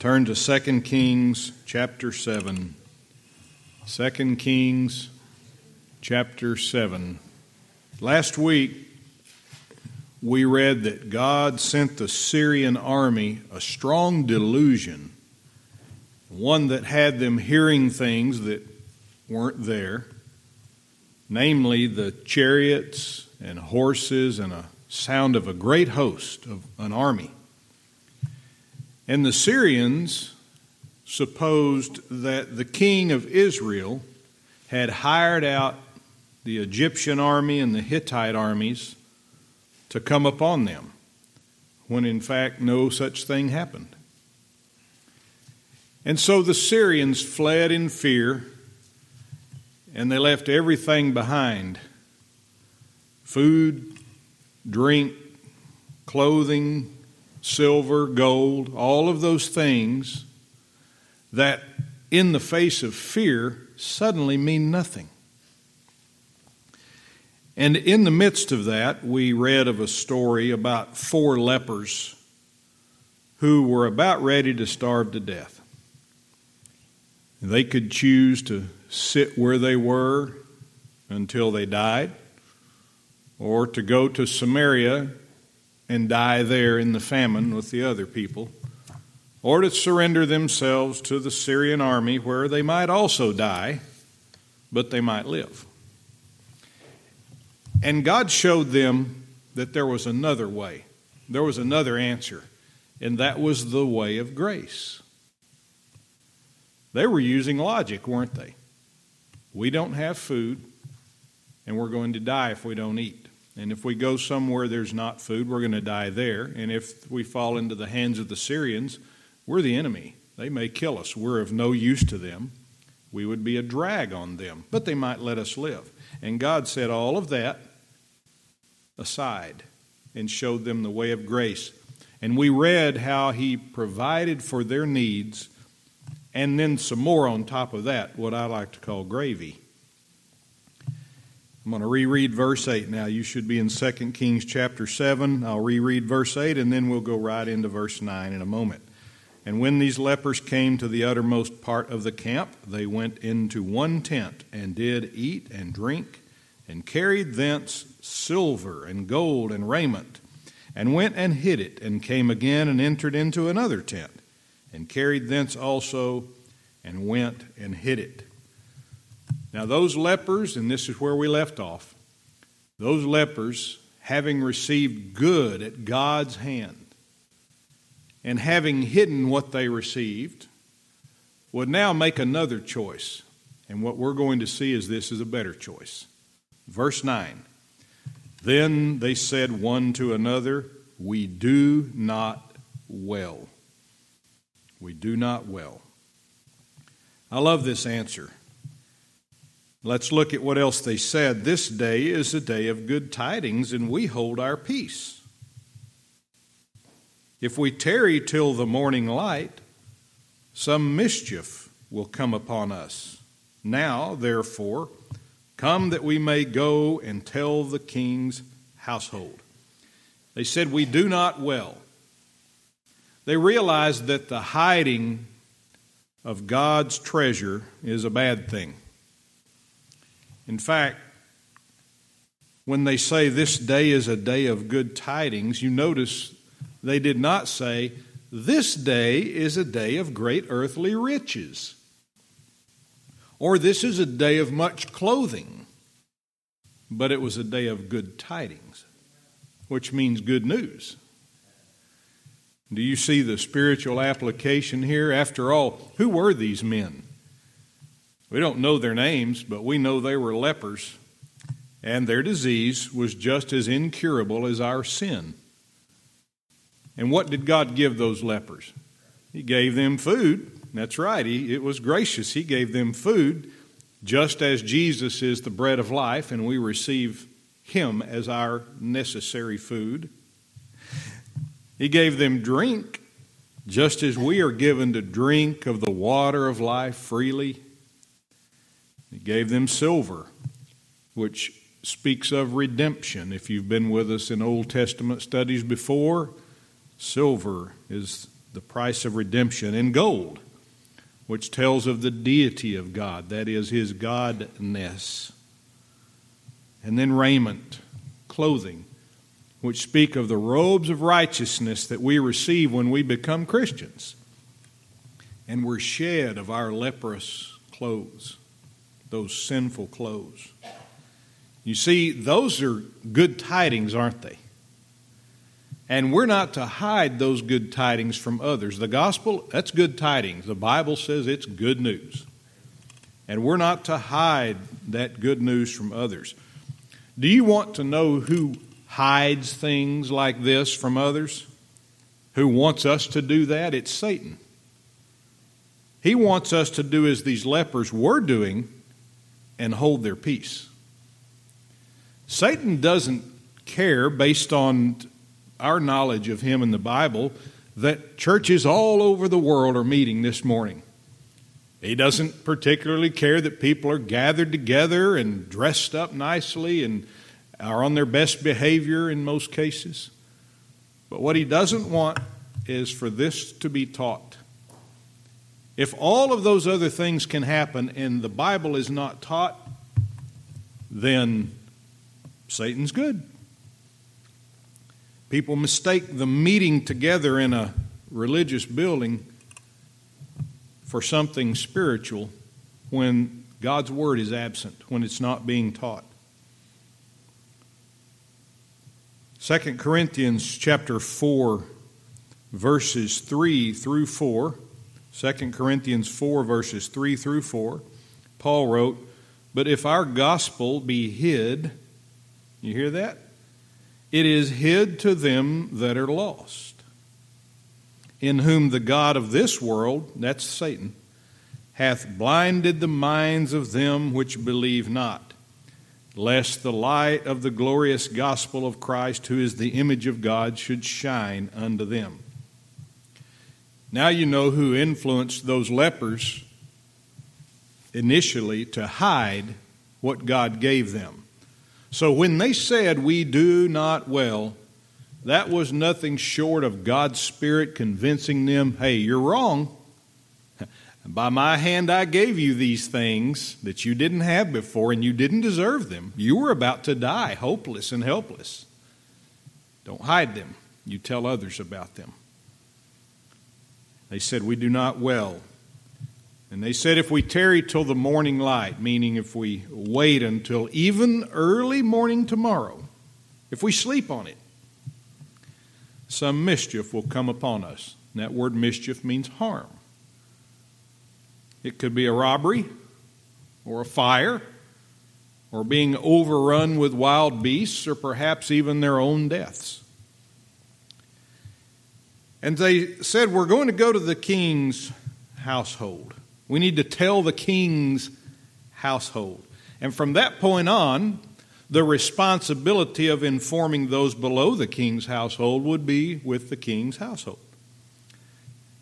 Turn to 2 Kings chapter 7. 2 Kings chapter 7. Last week, we read that God sent the Syrian army a strong delusion, one that had them hearing things that weren't there, namely the chariots and horses and a sound of a great host of an army. And the Syrians supposed that the king of Israel had hired out the Egyptian army and the Hittite armies to come upon them, when in fact no such thing happened. And so the Syrians fled in fear and they left everything behind food, drink, clothing, silver, gold, all of those things that in the face of fear suddenly mean nothing. And in the midst of that, we read of a story about four lepers who were about ready to starve to death. They could choose to sit where they were until they died, or to go to Samaria and die there in the famine with the other people, or to surrender themselves to the Syrian army where they might also die, but they might live. And God showed them that there was another way, there was another answer, and that was the way of grace. They were using logic, weren't they? We don't have food, and we're going to die if we don't eat. And if we go somewhere there's not food, we're going to die there. And if we fall into the hands of the Syrians, we're the enemy. They may kill us. We're of no use to them. We would be a drag on them, but they might let us live. And God set all of that aside and showed them the way of grace. And we read how He provided for their needs, and then some more on top of that, what I like to call gravy. I'm going to reread verse 8 now. You should be in 2 Kings chapter 7. I'll reread verse 8 and then we'll go right into verse 9 in a moment. And when these lepers came to the uttermost part of the camp, they went into one tent and did eat and drink and carried thence silver and gold and raiment and went and hid it and came again and entered into another tent and carried thence also and went and hid it. Now, those lepers, and this is where we left off, those lepers, having received good at God's hand and having hidden what they received, would now make another choice. And what we're going to see is this is a better choice. Verse 9 Then they said one to another, We do not well. We do not well. I love this answer. Let's look at what else they said. This day is a day of good tidings, and we hold our peace. If we tarry till the morning light, some mischief will come upon us. Now, therefore, come that we may go and tell the king's household. They said, We do not well. They realized that the hiding of God's treasure is a bad thing. In fact, when they say this day is a day of good tidings, you notice they did not say this day is a day of great earthly riches or this is a day of much clothing, but it was a day of good tidings, which means good news. Do you see the spiritual application here? After all, who were these men? We don't know their names, but we know they were lepers, and their disease was just as incurable as our sin. And what did God give those lepers? He gave them food. That's right, he, it was gracious. He gave them food, just as Jesus is the bread of life, and we receive Him as our necessary food. He gave them drink, just as we are given to drink of the water of life freely. He gave them silver, which speaks of redemption. If you've been with us in Old Testament studies before, silver is the price of redemption, and gold, which tells of the deity of God, that is, his godness. And then raiment, clothing, which speak of the robes of righteousness that we receive when we become Christians. And we're shed of our leprous clothes, those sinful clothes. You see, those are good tidings, aren't they? And we're not to hide those good tidings from others. The gospel, that's good tidings. The Bible says it's good news. And we're not to hide that good news from others. Do you want to know who hides things like this from others? Who wants us to do that? It's Satan. He wants us to do as these lepers were doing and hold their peace. Satan doesn't care, based on our knowledge of him in the Bible that churches all over the world are meeting this morning. He doesn't particularly care that people are gathered together and dressed up nicely and are on their best behavior in most cases. But what he doesn't want is for this to be taught. If all of those other things can happen and the Bible is not taught, then Satan's good. People mistake the meeting together in a religious building for something spiritual when God's word is absent, when it's not being taught. 2 Corinthians chapter 4 verses 3 through 4. 2 Corinthians 4 verses 3 through 4. Paul wrote, "But if our gospel be hid, you hear that? It is hid to them that are lost, in whom the God of this world, that's Satan, hath blinded the minds of them which believe not, lest the light of the glorious gospel of Christ, who is the image of God, should shine unto them. Now you know who influenced those lepers initially to hide what God gave them. So when they said, We do not well, that was nothing short of God's Spirit convincing them, Hey, you're wrong. By my hand I gave you these things that you didn't have before and you didn't deserve them. You were about to die, hopeless and helpless. Don't hide them. You tell others about them. They said, We do not well. And they said, if we tarry till the morning light, meaning if we wait until even early morning tomorrow, if we sleep on it, some mischief will come upon us. And that word mischief means harm. It could be a robbery, or a fire, or being overrun with wild beasts, or perhaps even their own deaths. And they said, We're going to go to the king's household. We need to tell the king's household. And from that point on, the responsibility of informing those below the king's household would be with the king's household.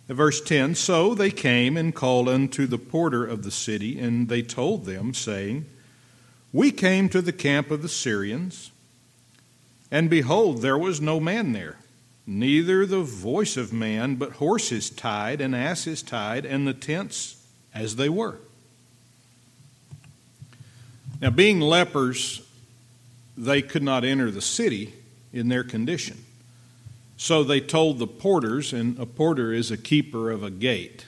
Verse 10 So they came and called unto the porter of the city, and they told them, saying, We came to the camp of the Syrians, and behold, there was no man there, neither the voice of man, but horses tied and asses tied, and the tents as they were. Now, being lepers, they could not enter the city in their condition. So they told the porters, and a porter is a keeper of a gate.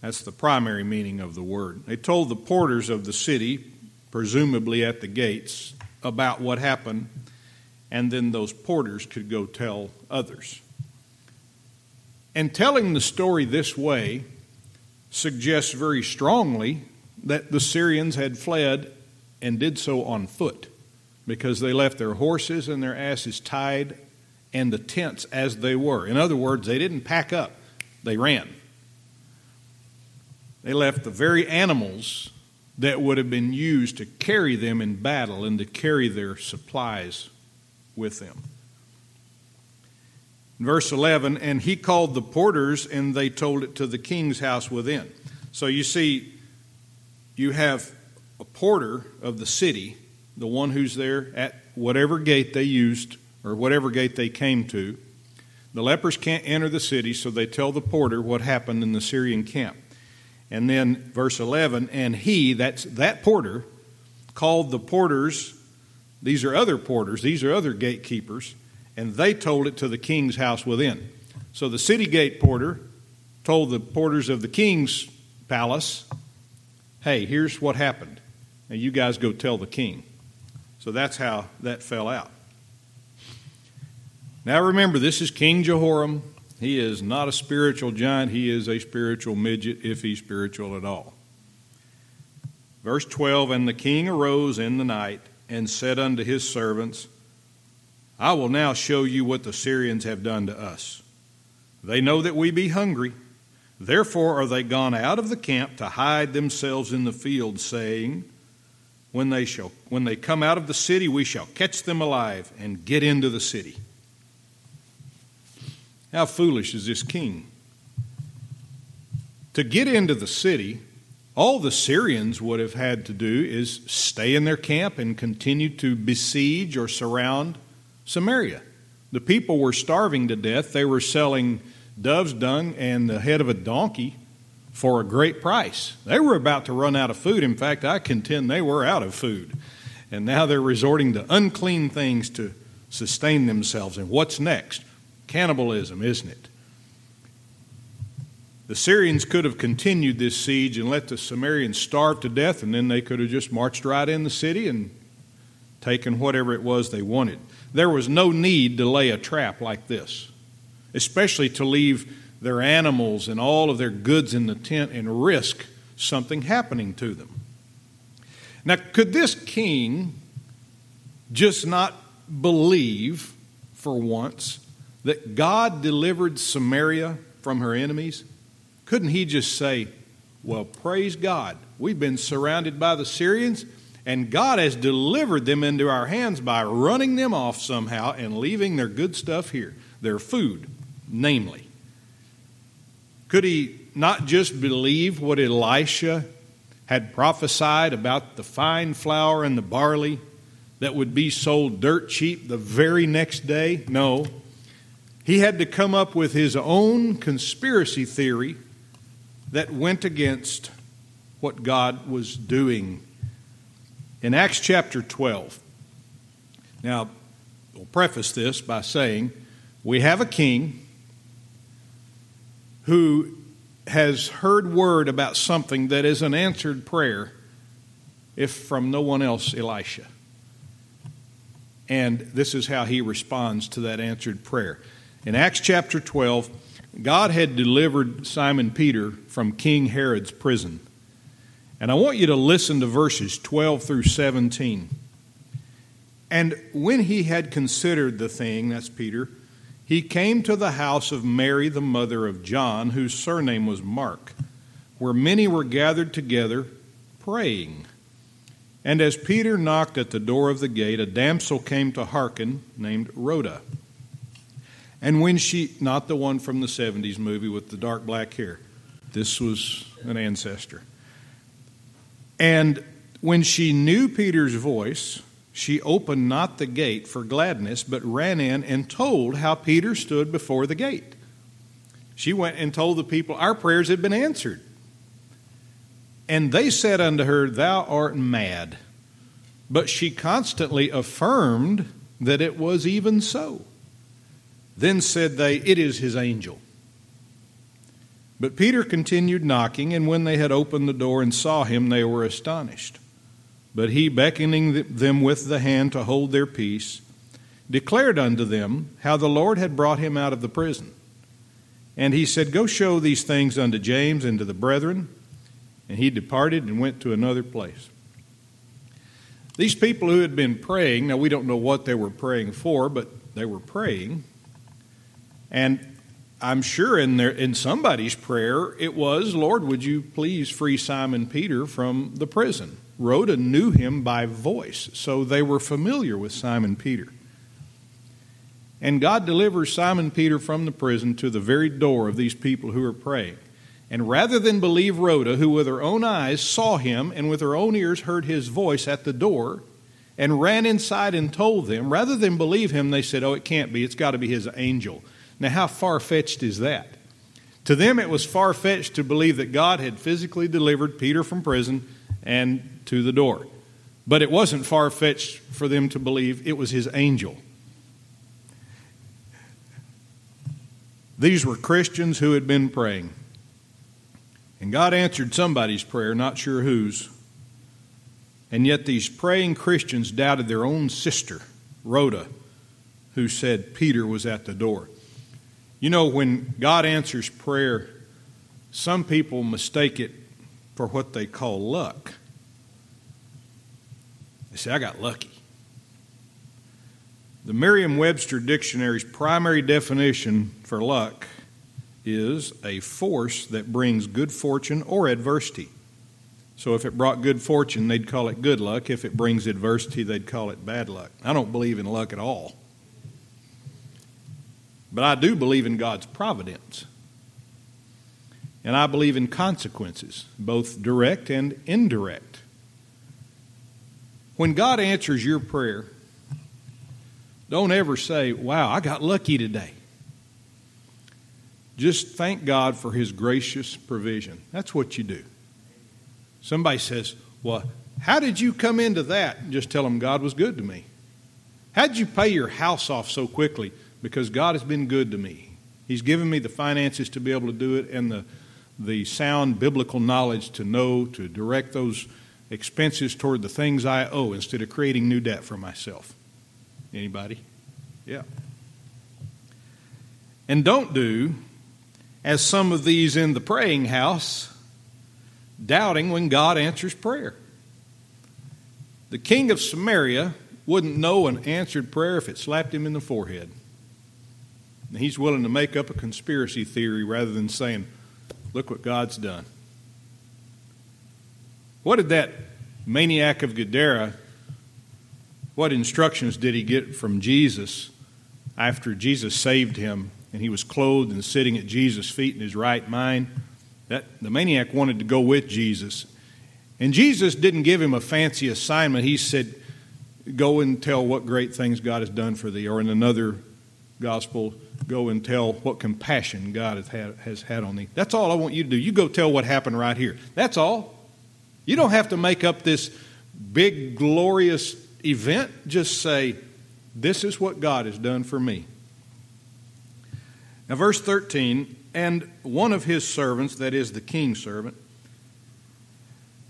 That's the primary meaning of the word. They told the porters of the city, presumably at the gates, about what happened, and then those porters could go tell others. And telling the story this way suggests very strongly that the Syrians had fled and did so on foot because they left their horses and their asses tied and the tents as they were. In other words, they didn't pack up, they ran. They left the very animals that would have been used to carry them in battle and to carry their supplies with them. Verse 11, and he called the porters, and they told it to the king's house within. So you see, you have a porter of the city, the one who's there at whatever gate they used or whatever gate they came to. The lepers can't enter the city, so they tell the porter what happened in the Syrian camp. And then verse 11, and he, that's that porter, called the porters, these are other porters, these are other gatekeepers, and they told it to the king's house within. So the city gate porter told the porters of the king's palace, hey, here's what happened. Now you guys go tell the king. So that's how that fell out. Now remember, this is King Jehoram. He is not a spiritual giant, he is a spiritual midget, if he's spiritual at all. Verse 12 And the king arose in the night and said unto his servants, I will now show you what the Syrians have done to us. They know that we be hungry. Therefore are they gone out of the camp to hide themselves in the field, saying, when they, shall, when they come out of the city, we shall catch them alive and get into the city. How foolish is this king? To get into the city, all the Syrians would have had to do is stay in their camp and continue to besiege or surround Samaria. The people were starving to death. They were selling dove's dung and the head of a donkey for a great price. They were about to run out of food. In fact, I contend they were out of food. And now they're resorting to unclean things to sustain themselves. And what's next? Cannibalism, isn't it? The Syrians could have continued this siege and let the Samaritans starve to death, and then they could have just marched right in the city and taken whatever it was they wanted. There was no need to lay a trap like this, especially to leave their animals and all of their goods in the tent and risk something happening to them. Now, could this king just not believe for once that God delivered Samaria from her enemies? Couldn't he just say, Well, praise God, we've been surrounded by the Syrians, and God has delivered them into our hands by running them off somehow and leaving their good stuff here, their food, namely. Could he not just believe what Elisha had prophesied about the fine flour and the barley that would be sold dirt cheap the very next day? No. He had to come up with his own conspiracy theory that went against what God was doing. In Acts chapter 12, now, we'll preface this by saying we have a king who has heard word about something that is an answered prayer, if from no one else, Elisha. And this is how he responds to that answered prayer. In Acts chapter 12, God had delivered Simon Peter from King Herod's prison. And I want you to listen to verses 12 through 17. And when he had considered the thing, that's Peter, he came to the house of Mary, the mother of John, whose surname was Mark, where many were gathered together praying. And as Peter knocked at the door of the gate, a damsel came to hearken, named Rhoda. And when she, not the one from the 70s movie with the dark black hair, this was an ancestor. And when she knew Peter's voice, she opened not the gate for gladness, but ran in and told how Peter stood before the gate. She went and told the people, Our prayers had been answered. And they said unto her, Thou art mad. But she constantly affirmed that it was even so. Then said they, It is his angel. But Peter continued knocking, and when they had opened the door and saw him, they were astonished. But he, beckoning them with the hand to hold their peace, declared unto them how the Lord had brought him out of the prison. And he said, Go show these things unto James and to the brethren. And he departed and went to another place. These people who had been praying, now we don't know what they were praying for, but they were praying. And I'm sure in in somebody's prayer it was, Lord, would you please free Simon Peter from the prison? Rhoda knew him by voice, so they were familiar with Simon Peter. And God delivers Simon Peter from the prison to the very door of these people who are praying. And rather than believe Rhoda, who with her own eyes saw him and with her own ears heard his voice at the door and ran inside and told them, rather than believe him, they said, Oh, it can't be. It's got to be his angel. Now, how far fetched is that? To them, it was far fetched to believe that God had physically delivered Peter from prison and to the door. But it wasn't far fetched for them to believe it was his angel. These were Christians who had been praying. And God answered somebody's prayer, not sure whose. And yet these praying Christians doubted their own sister, Rhoda, who said Peter was at the door. You know, when God answers prayer, some people mistake it for what they call luck. They say, I got lucky. The Merriam Webster Dictionary's primary definition for luck is a force that brings good fortune or adversity. So if it brought good fortune, they'd call it good luck. If it brings adversity, they'd call it bad luck. I don't believe in luck at all. But I do believe in God's providence. And I believe in consequences, both direct and indirect. When God answers your prayer, don't ever say, Wow, I got lucky today. Just thank God for His gracious provision. That's what you do. Somebody says, Well, how did you come into that? Just tell them God was good to me. How did you pay your house off so quickly? Because God has been good to me. He's given me the finances to be able to do it and the, the sound biblical knowledge to know to direct those expenses toward the things I owe instead of creating new debt for myself. Anybody? Yeah. And don't do as some of these in the praying house, doubting when God answers prayer. The king of Samaria wouldn't know an answered prayer if it slapped him in the forehead. He's willing to make up a conspiracy theory rather than saying, Look what God's done. What did that maniac of Gadara, what instructions did he get from Jesus after Jesus saved him and he was clothed and sitting at Jesus' feet in his right mind? That the maniac wanted to go with Jesus. And Jesus didn't give him a fancy assignment. He said, Go and tell what great things God has done for thee. Or in another gospel, go and tell what compassion God has had, has had on thee. That's all I want you to do. You go tell what happened right here. That's all. You don't have to make up this big, glorious event. Just say, This is what God has done for me. Now, verse 13, and one of his servants, that is the king's servant,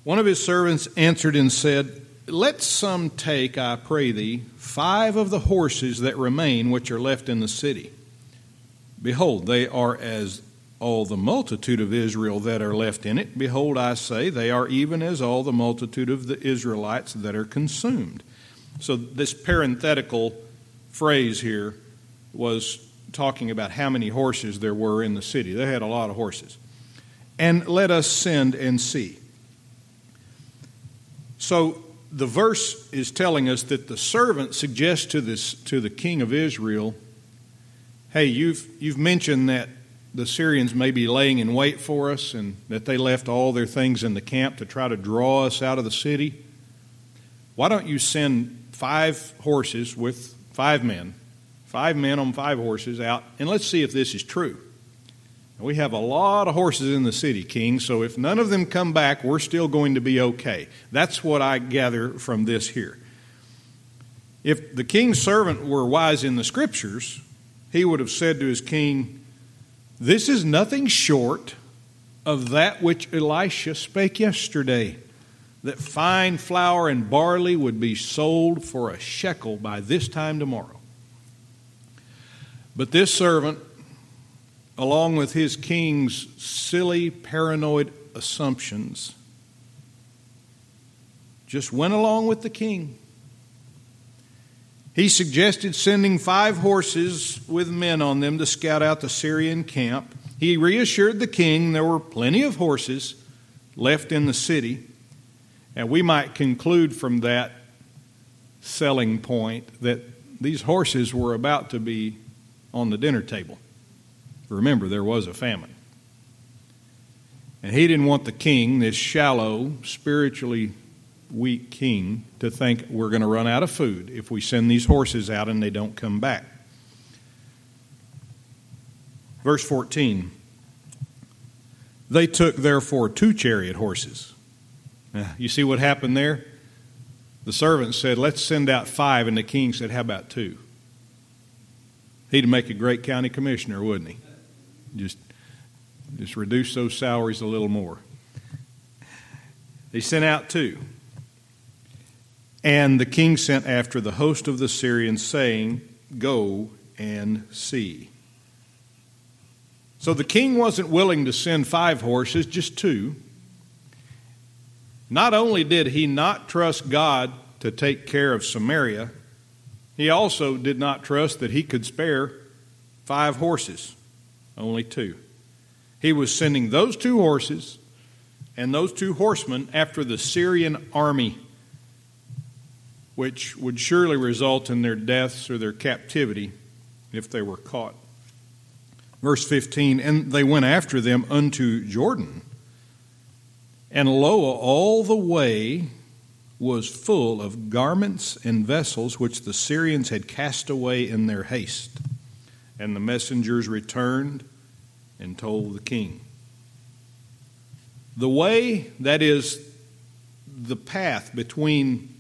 one of his servants answered and said, Let some take, I pray thee, five of the horses that remain which are left in the city. Behold, they are as all the multitude of Israel that are left in it. Behold, I say, they are even as all the multitude of the Israelites that are consumed. So, this parenthetical phrase here was talking about how many horses there were in the city. They had a lot of horses. And let us send and see. So, the verse is telling us that the servant suggests to, this, to the king of Israel, hey, you've, you've mentioned that the Syrians may be laying in wait for us and that they left all their things in the camp to try to draw us out of the city, why don't you send five horses with five men, five men on five horses out, and let's see if this is true. We have a lot of horses in the city, King, so if none of them come back, we're still going to be okay. That's what I gather from this here. If the king's servant were wise in the scriptures, he would have said to his king, this is nothing short of that which Elisha spake yesterday that fine flour and barley would be sold for a shekel by this time tomorrow. But this servant, along with his king's silly, paranoid assumptions, just went along with the king. He suggested sending five horses with men on them to scout out the Syrian camp. He reassured the king there were plenty of horses left in the city. And we might conclude from that selling point that these horses were about to be on the dinner table. Remember, there was a famine. And he didn't want the king, this shallow, spiritually weak king to think we're going to run out of food if we send these horses out and they don't come back. Verse 14 They took therefore two chariot horses. Now, you see what happened there? The servant said, Let's send out five, and the king said, How about two? He'd make a great county commissioner, wouldn't he? Just, just reduce those salaries a little more. They sent out two. And the king sent after the host of the Syrians, saying, Go and see. So the king wasn't willing to send five horses, just two. Not only did he not trust God to take care of Samaria, he also did not trust that he could spare five horses, only two. He was sending those two horses and those two horsemen after the Syrian army, which would surely result in their deaths or their captivity if they were caught. Verse 15 And they went after them unto Jordan. And lo, all the way was full of garments and vessels which the Syrians had cast away in their haste. And the messengers returned and told the king. The way, that is, the path between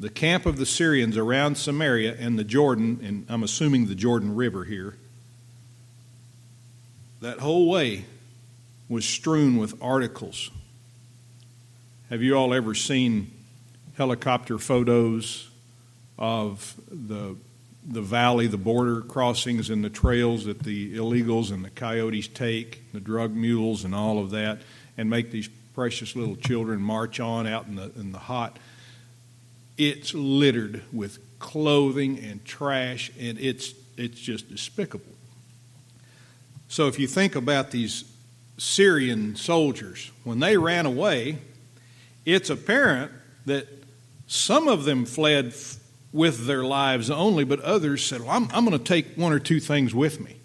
the camp of the Syrians around Samaria and the Jordan, and I'm assuming the Jordan River here, that whole way was strewn with articles. Have you all ever seen helicopter photos of the the valley, the border crossings, and the trails that the illegals and the coyotes take, the drug mules, and all of that, and make these precious little children march on out in the in the hot. It's littered with clothing and trash, and it's it's just despicable. So if you think about these Syrian soldiers, when they ran away, it's apparent that some of them fled with their lives only, but others said, Well, I'm, I'm going to take one or two things with me.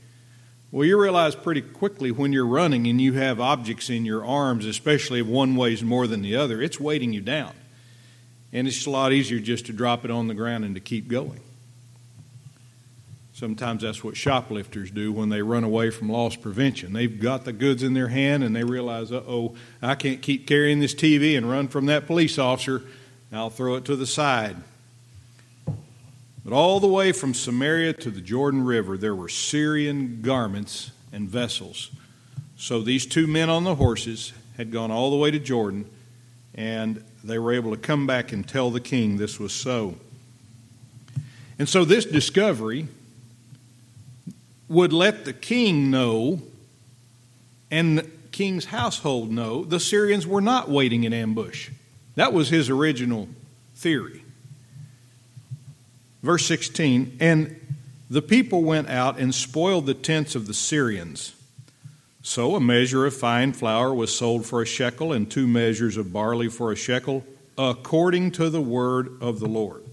Well, you realize pretty quickly when you're running and you have objects in your arms, especially if one weighs more than the other, it's weighting you down. And it's a lot easier just to drop it on the ground and to keep going. Sometimes that's what shoplifters do when they run away from loss prevention. They've got the goods in their hand and they realize, uh oh, I can't keep carrying this TV and run from that police officer. I'll throw it to the side. But all the way from Samaria to the Jordan River, there were Syrian garments and vessels. So these two men on the horses had gone all the way to Jordan, and they were able to come back and tell the king this was so. And so this discovery would let the king know and the king's household know the Syrians were not waiting in ambush. That was his original theory. Verse 16 And the people went out and spoiled the tents of the Syrians. So a measure of fine flour was sold for a shekel, and two measures of barley for a shekel, according to the word of the Lord.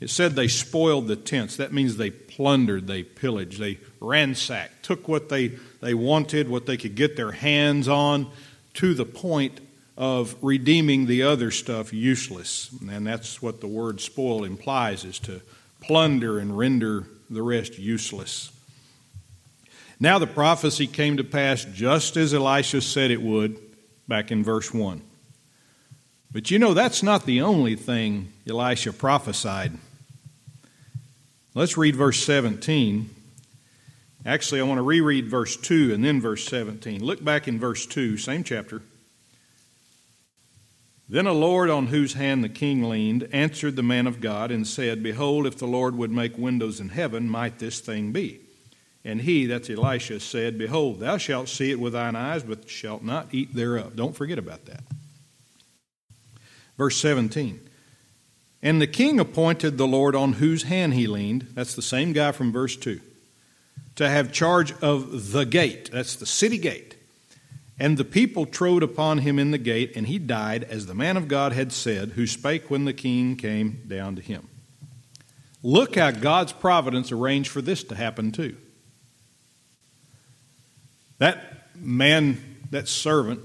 It said they spoiled the tents. That means they plundered, they pillaged, they ransacked, took what they, they wanted, what they could get their hands on, to the point of redeeming the other stuff useless. And that's what the word spoil implies is to plunder and render the rest useless. Now the prophecy came to pass just as Elisha said it would back in verse 1. But you know, that's not the only thing Elisha prophesied. Let's read verse 17. Actually, I want to reread verse 2 and then verse 17. Look back in verse 2, same chapter. Then a Lord on whose hand the king leaned answered the man of God and said, Behold, if the Lord would make windows in heaven, might this thing be? And he, that's Elisha, said, Behold, thou shalt see it with thine eyes, but shalt not eat thereof. Don't forget about that. Verse 17. And the king appointed the Lord on whose hand he leaned, that's the same guy from verse 2, to have charge of the gate, that's the city gate. And the people trode upon him in the gate, and he died, as the man of God had said, who spake when the king came down to him. Look how God's providence arranged for this to happen, too. That man, that servant,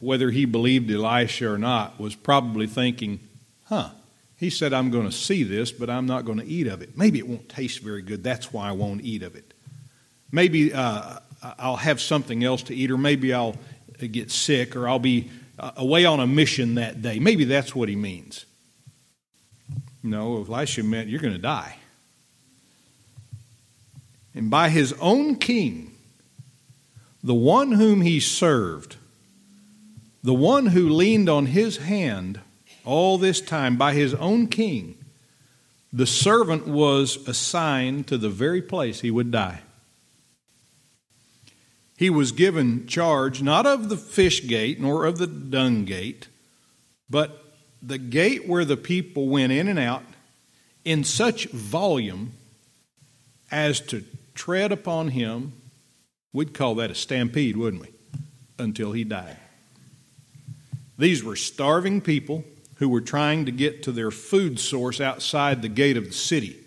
whether he believed Elisha or not, was probably thinking, huh, he said, I'm going to see this, but I'm not going to eat of it. Maybe it won't taste very good. That's why I won't eat of it. maybe uh, I'll have something else to eat, or maybe I'll get sick, or I'll be uh, away on a mission that day. Maybe that's what he means. No, Elisha meant you're going to die. And by his own king, the one whom he served, the one who leaned on his hand all this time, by his own king, the servant was assigned to the very place he would die. He was given charge not of the fish gate nor of the dung gate, but the gate where the people went in and out in such volume as to tread upon him. We'd call that a stampede, wouldn't we? Until he died. These were starving people who were trying to get to their food source outside the gate of the city.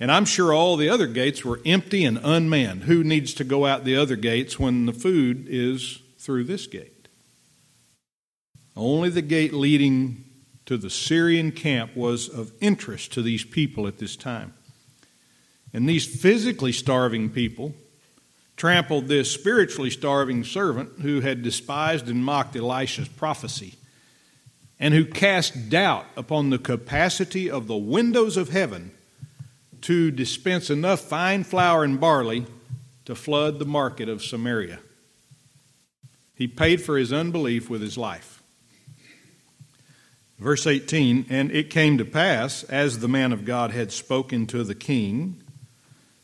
And I'm sure all the other gates were empty and unmanned. Who needs to go out the other gates when the food is through this gate? Only the gate leading to the Syrian camp was of interest to these people at this time. And these physically starving people trampled this spiritually starving servant who had despised and mocked Elisha's prophecy and who cast doubt upon the capacity of the windows of heaven to dispense enough fine flour and barley to flood the market of Samaria. He paid for his unbelief with his life. Verse 18 And it came to pass, as the man of God had spoken to the king,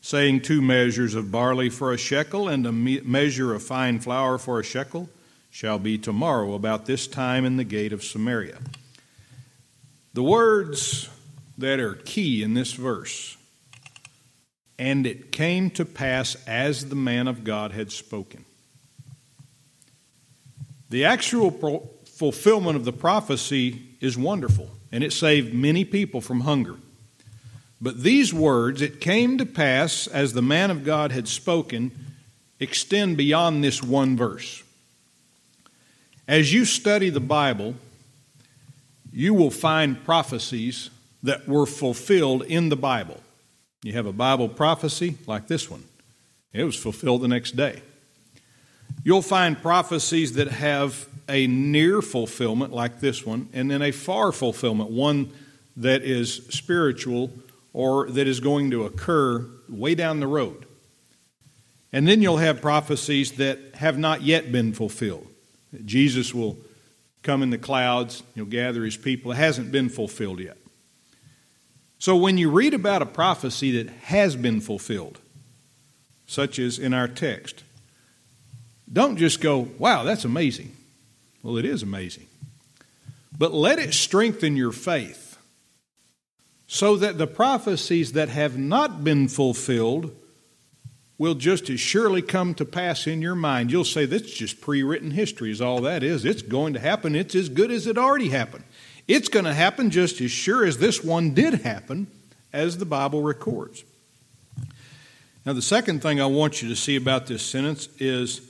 saying, Two measures of barley for a shekel, and a measure of fine flour for a shekel, shall be tomorrow about this time in the gate of Samaria. The words that are key in this verse and it came to pass as the man of God had spoken. The actual fulfillment of the prophecy is wonderful, and it saved many people from hunger. But these words, it came to pass as the man of God had spoken, extend beyond this one verse. As you study the Bible, you will find prophecies that were fulfilled in the Bible. You have a Bible prophecy like this one, it was fulfilled the next day. You'll find prophecies that have a near fulfillment like this one, and then a far fulfillment, one that is spiritual or that is going to occur way down the road. And then you'll have prophecies that have not yet been fulfilled. Jesus will come in the clouds, he'll gather his people. It hasn't been fulfilled yet. So when you read about a prophecy that has been fulfilled, such as in our text, don't just go, wow, that's amazing. Well, it is amazing. But let it strengthen your faith so that the prophecies that have not been fulfilled will just as surely come to pass in your mind. You'll say, that's just pre written history, is all that is. It's going to happen. It's as good as it already happened. It's going to happen just as sure as this one did happen, as the Bible records. Now, the second thing I want you to see about this sentence is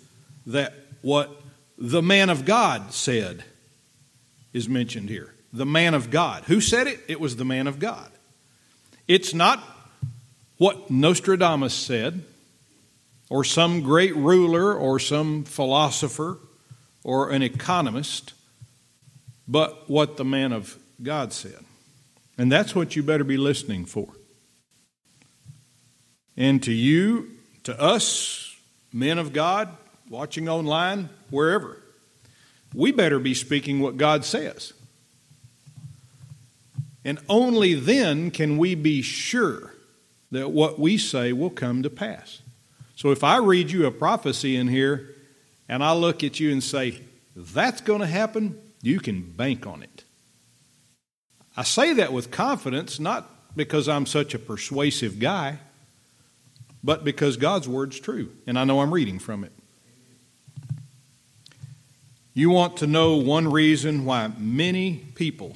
that what the man of God said is mentioned here. The man of God. Who said it? It was the man of God. It's not what Nostradamus said, or some great ruler, or some philosopher, or an economist but what the man of God said. And that's what you better be listening for. And to you, to us, men of God, watching online, wherever, we better be speaking what God says. And only then can we be sure that what we say will come to pass. So if I read you a prophecy in here and I look at you and say, that's going to happen, you can bank on it. I say that with confidence, not because I'm such a persuasive guy, but because God's word's true, and I know I'm reading from it. You want to know one reason why many people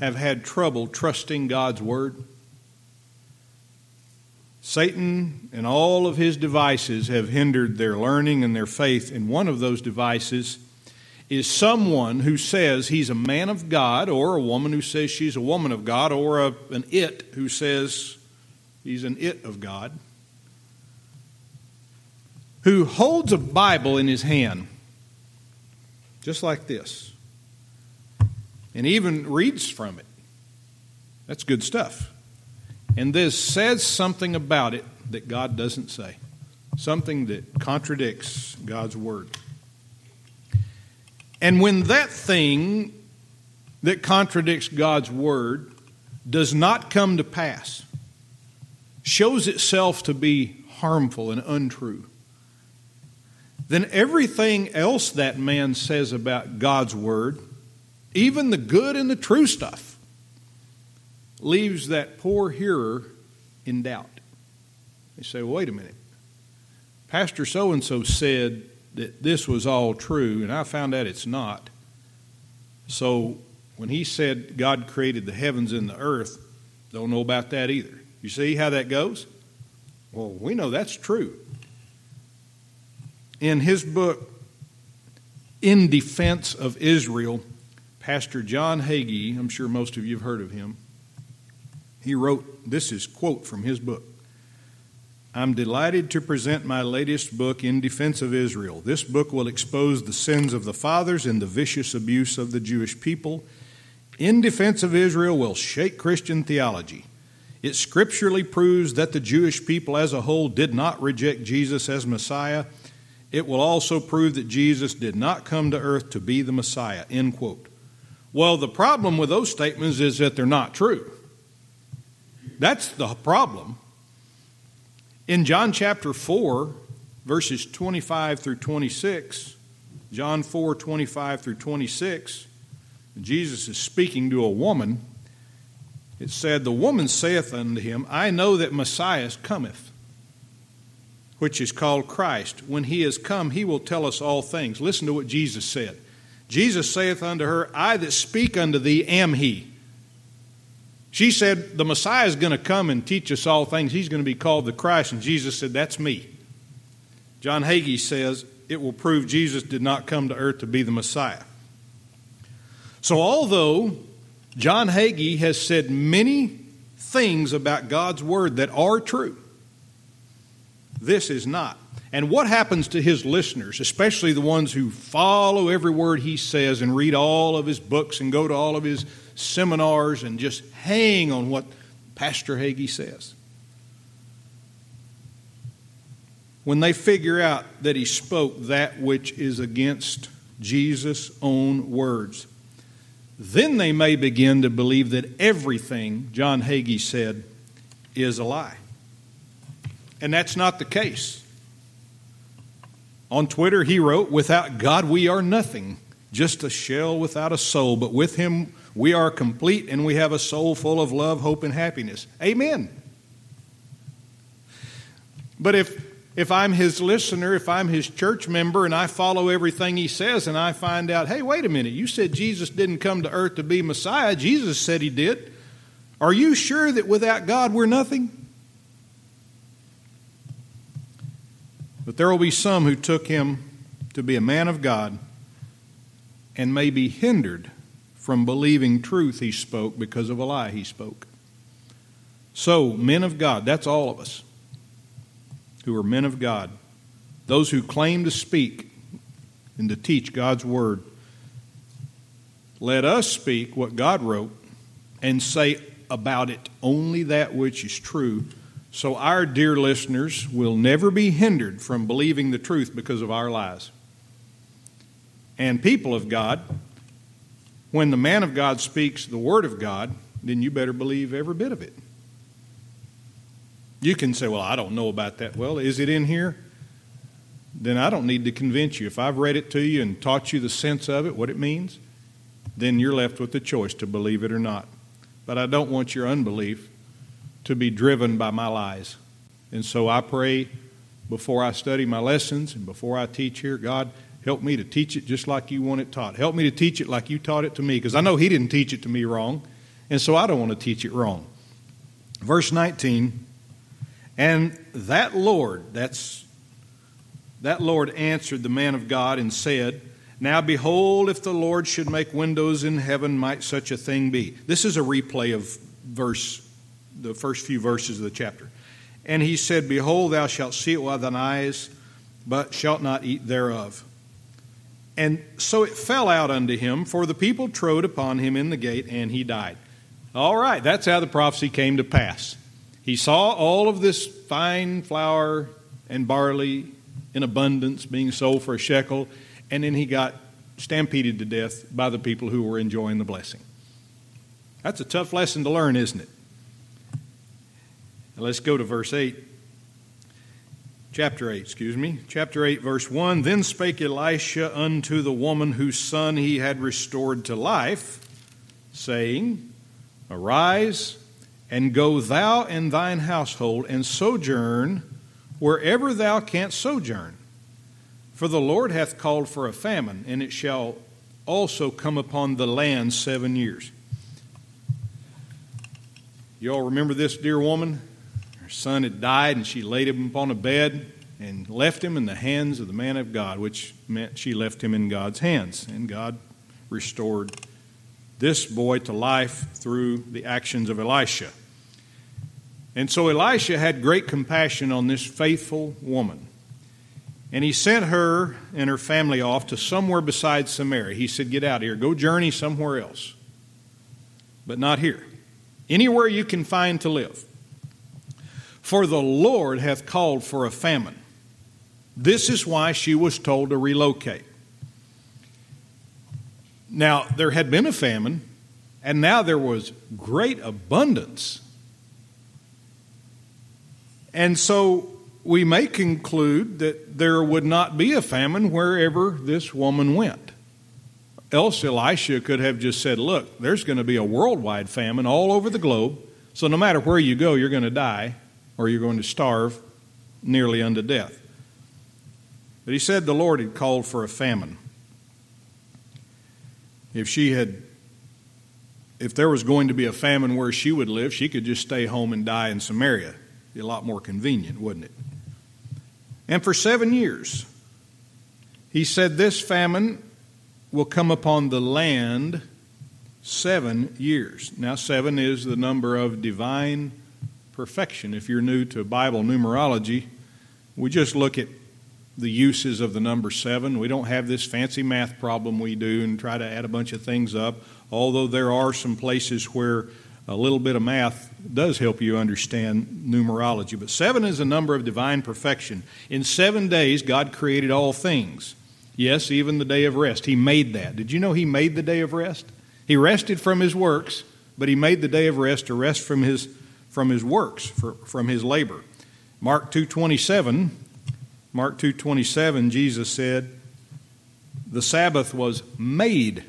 have had trouble trusting God's word? Satan and all of his devices have hindered their learning and their faith, and one of those devices is someone who says he's a man of God, or a woman who says she's a woman of God, or a, an it who says he's an it of God. who holds a Bible in his hand, just like this, and even reads from it. That's good stuff. And this says something about it that God doesn't say, something that contradicts God's word. And when that thing that contradicts God's word does not come to pass, shows itself to be harmful and untrue, then everything else that man says about God's word, even the good and the true stuff, leaves that poor hearer in doubt. They say, wait a minute. Pastor so and so said that this was all true, and I found out it's not. So when he said God created the heavens and the earth, don't know about that either. You see how that goes? Well, we know that's true. In his book, In Defense of Israel, Pastor John Hagee, I'm sure most of you have heard of him, he wrote, this is quote from his book. I'm delighted to present my latest book, In Defense of Israel. This book will expose the sins of the fathers and the vicious abuse of the Jewish people. In Defense of Israel will shake Christian theology. It scripturally proves that the Jewish people as a whole did not reject Jesus as Messiah. It will also prove that Jesus did not come to earth to be the Messiah. End quote. Well, the problem with those statements is that they're not true. That's the problem. In John chapter 4, verses 25 through 26, John 4 25 through 26, Jesus is speaking to a woman. It said, The woman saith unto him, I know that Messiah cometh, which is called Christ. When he is come, he will tell us all things. Listen to what Jesus said. Jesus saith unto her, I that speak unto thee am he. She said, The Messiah is going to come and teach us all things. He's going to be called the Christ. And Jesus said, That's me. John Hagee says, It will prove Jesus did not come to earth to be the Messiah. So, although John Hagee has said many things about God's Word that are true, this is not. And what happens to his listeners, especially the ones who follow every word he says and read all of his books and go to all of his seminars and just hang on what Pastor Hagee says. When they figure out that he spoke that which is against Jesus' own words, then they may begin to believe that everything John Hagee said is a lie. And that's not the case. On Twitter, he wrote, Without God, we are nothing, just a shell without a soul, but with him, we are complete and we have a soul full of love, hope, and happiness. Amen. But if, if I'm his listener, if I'm his church member, and I follow everything he says, and I find out, hey, wait a minute, you said Jesus didn't come to earth to be Messiah. Jesus said he did. Are you sure that without God we're nothing? But there will be some who took him to be a man of God and may be hindered from believing truth he spoke because of a lie he spoke. So, men of God, that's all of us who are men of God, those who claim to speak and to teach God's word. Let us speak what God wrote and say about it only that which is true, so our dear listeners will never be hindered from believing the truth because of our lies. And people of God, when the man of God speaks the word of God, then you better believe every bit of it. You can say, Well, I don't know about that. Well, is it in here? Then I don't need to convince you. If I've read it to you and taught you the sense of it, what it means, then you're left with the choice to believe it or not. But I don't want your unbelief to be driven by my lies. And so I pray before I study my lessons and before I teach here, God, Help me to teach it just like you want it taught. Help me to teach it like you taught it to me, because I know He didn't teach it to me wrong, and so I don't want to teach it wrong. Verse 19, and that Lord, that's that Lord answered the man of God and said, Now behold, if the Lord should make windows in heaven, might such a thing be? This is a replay of verse, the first few verses of the chapter. And he said, Behold, thou shalt see it with thine eyes but shalt not eat thereof. And so it fell out unto him, for the people trode upon him in the gate, and he died. All right, that's how the prophecy came to pass. He saw all of this fine flour and barley in abundance being sold for a shekel, and then he got stampeded to death by the people who were enjoying the blessing. That's a tough lesson to learn, isn't it? Now let's go to verse 8. Chapter 8, excuse me. Chapter 8, verse 1 Then spake Elisha unto the woman whose son he had restored to life, saying, Arise and go thou and thine household and sojourn wherever thou canst sojourn. For the Lord hath called for a famine, and it shall also come upon the land seven years. You all remember this dear woman? Her son had died, and she laid him upon a bed and left him in the hands of the man of God, which meant she left him in God's hands. And God restored this boy to life through the actions of Elisha. And so Elisha had great compassion on this faithful woman. And he sent her and her family off to somewhere besides Samaria. He said, Get out here, go journey somewhere else, but not here anywhere you can find to live. For the Lord hath called for a famine. This is why she was told to relocate. Now, there had been a famine, and now there was great abundance. And so we may conclude that there would not be a famine wherever this woman went. Else, Elisha could have just said, Look, there's going to be a worldwide famine all over the globe, so no matter where you go, you're going to die or you're going to starve nearly unto death. But he said the Lord had called for a famine. If she had, if there was going to be a famine where she would live, she could just stay home and die in Samaria. Be a lot more convenient, wouldn't it? And for seven years, he said this famine will come upon the land seven years. Now, seven is the number of divine perfection. If you're new to Bible numerology, we just look at the uses of the number seven. We don't have this fancy math problem we do and try to add a bunch of things up, although there are some places where a little bit of math does help you understand numerology. But seven is a number of divine perfection. In seven days, God created all things. Yes, even the day of rest. He made that. Did you know He made the day of rest? He rested from His works, but He made the day of rest to rest from His, from his works, for, from His labor. Mark 2.27, Mark 2.27, Jesus said, the Sabbath was made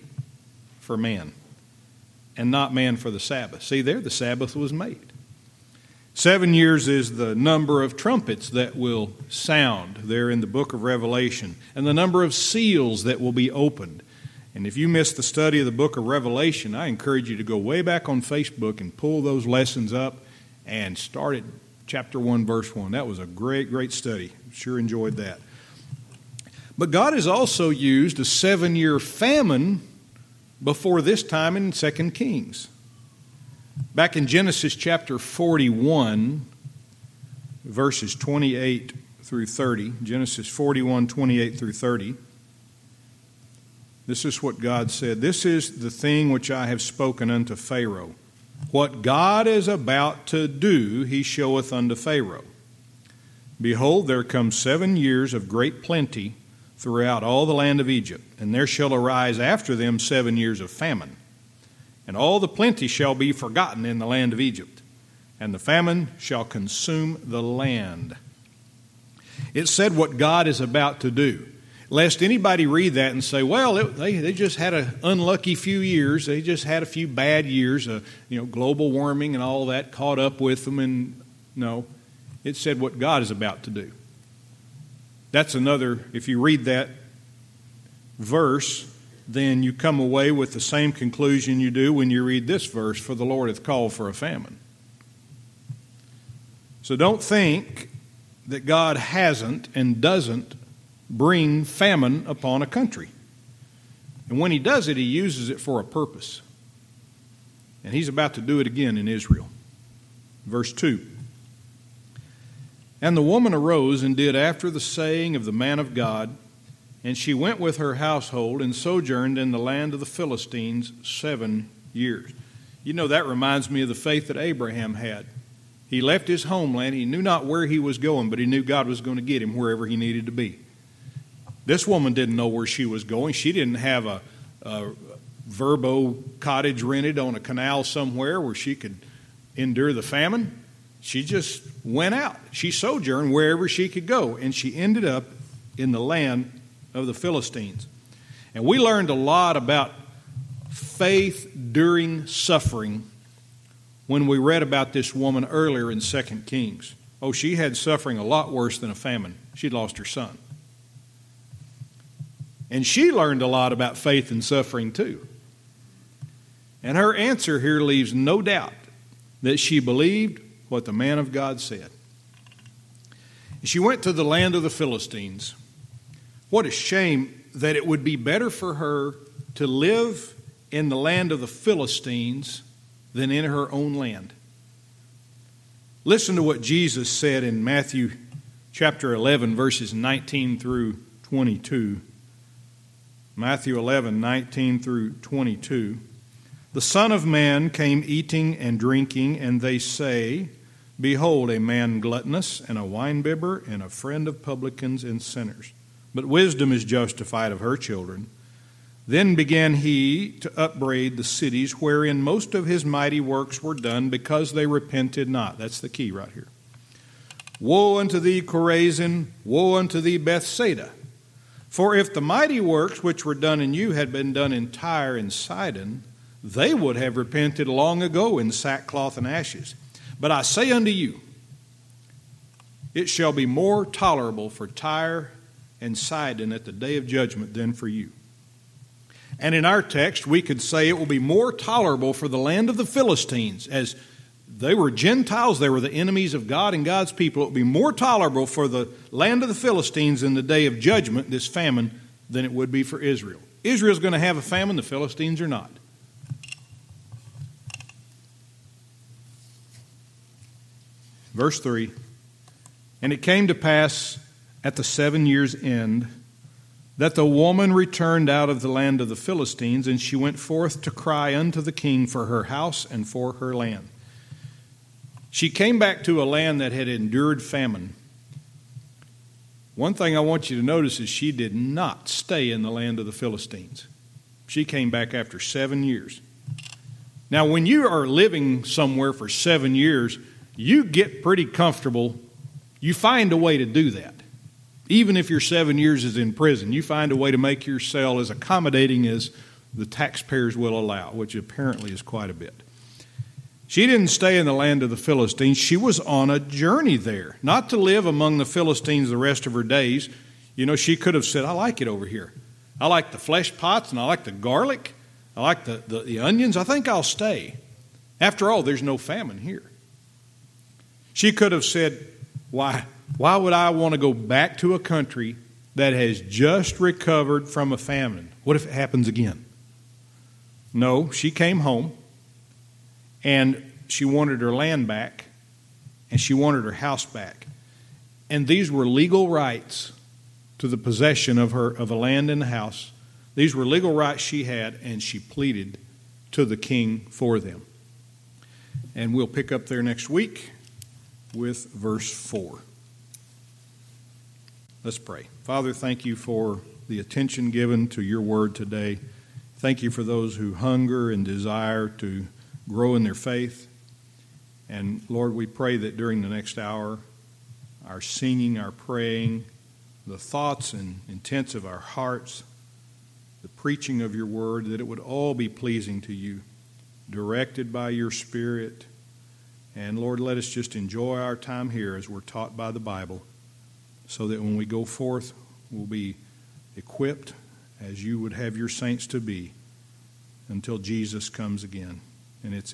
for man and not man for the Sabbath. See there, the Sabbath was made. Seven years is the number of trumpets that will sound there in the book of Revelation, and the number of seals that will be opened. And if you missed the study of the book of Revelation, I encourage you to go way back on Facebook and pull those lessons up and started chapter 1, verse 1. That was a great, great study. Sure enjoyed that. But God has also used a seven year famine before this time in 2 Kings. Back in Genesis chapter 41, verses 28 through 30, Genesis 41, 28 through 30, this is what God said. This is the thing which I have spoken unto Pharaoh. What God is about to do, he showeth unto Pharaoh. Behold, there come seven years of great plenty throughout all the land of Egypt, and there shall arise after them seven years of famine and all the plenty shall be forgotten in the land of Egypt, and the famine shall consume the land. It said what God is about to do. Lest anybody read that and say, well, it, they, they just had an unlucky few years. They just had a few bad years. Uh, you know, global warming and all that caught up with them. And no, it said what God is about to do. That's another, if you read that verse, then you come away with the same conclusion you do when you read this verse For the Lord hath called for a famine. So don't think that God hasn't and doesn't bring famine upon a country. And when He does it, He uses it for a purpose. And He's about to do it again in Israel. Verse 2 And the woman arose and did after the saying of the man of God, and she went with her household and sojourned in the land of the Philistines seven years. You know, that reminds me of the faith that Abraham had. He left his homeland. He knew not where he was going, but he knew God was going to get him wherever he needed to be. This woman didn't know where she was going. She didn't have a, a Vrbo cottage rented on a canal somewhere where she could endure the famine. She just went out. She sojourned wherever she could go, and she ended up in the land of the Philistines. And we learned a lot about faith during suffering when we read about this woman earlier in 2 Kings. Oh, she had suffering a lot worse than a famine. She'd lost her son. And she learned a lot about faith and suffering too. And her answer here leaves no doubt that she believed what the man of God said. She went to the land of the Philistines. What a shame that it would be better for her to live in the land of the Philistines than in her own land. Listen to what Jesus said in Matthew chapter 11, verses 19 through 22. Matthew 11, 19 through 22. The Son of Man came eating and drinking, and they say, Behold, a man gluttonous, and a winebibber, and a friend of publicans and sinners. But wisdom is justified of her children. Then began he to upbraid the cities wherein most of his mighty works were done, because they repented not. That's the key right here. Woe unto thee, Chorazin! Woe unto thee, Bethsaida! For if the mighty works which were done in you had been done in Tyre and Sidon, they would have repented long ago in sackcloth and ashes. But I say unto you, it shall be more tolerable for Tyre and Sidon at the day of judgment than for you. And in our text, we could say it will be more tolerable for the land of the Philistines, as they were Gentiles, they were the enemies of God and God's people. It would be more tolerable for the land of the Philistines in the day of judgment, this famine, than it would be for Israel. Israel's going to have a famine, the Philistines are not. Verse 3 And it came to pass at the seven years' end that the woman returned out of the land of the Philistines, and she went forth to cry unto the king for her house and for her land. She came back to a land that had endured famine. One thing I want you to notice is she did not stay in the land of the Philistines. She came back after seven years. Now, when you are living somewhere for seven years, you get pretty comfortable. You find a way to do that. Even if your seven years is in prison, you find a way to make your cell as accommodating as the taxpayers will allow, which apparently is quite a bit. She didn't stay in the land of the Philistines. She was on a journey there, not to live among the Philistines the rest of her days. You know, she could have said, I like it over here. I like the flesh pots and I like the garlic. I like the, the, the onions. I think I'll stay. After all, there's no famine here. She could have said, Why, why would I want to go back to a country that has just recovered from a famine? What if it happens again? No, she came home and she wanted her land back and she wanted her house back. And these were legal rights to the possession of her of a land and a house. These were legal rights she had, and she pleaded to the king for them. And we'll pick up there next week with verse 4. Let's pray. Father, thank you for the attention given to your word today. Thank you for those who hunger and desire to grow in their faith. And Lord, we pray that during the next hour, our singing, our praying, the thoughts and intents of our hearts, the preaching of your word, that it would all be pleasing to you, directed by your Spirit. And Lord, let us just enjoy our time here as we're taught by the Bible so that when we go forth, we'll be equipped as you would have your saints to be until Jesus comes again. And it's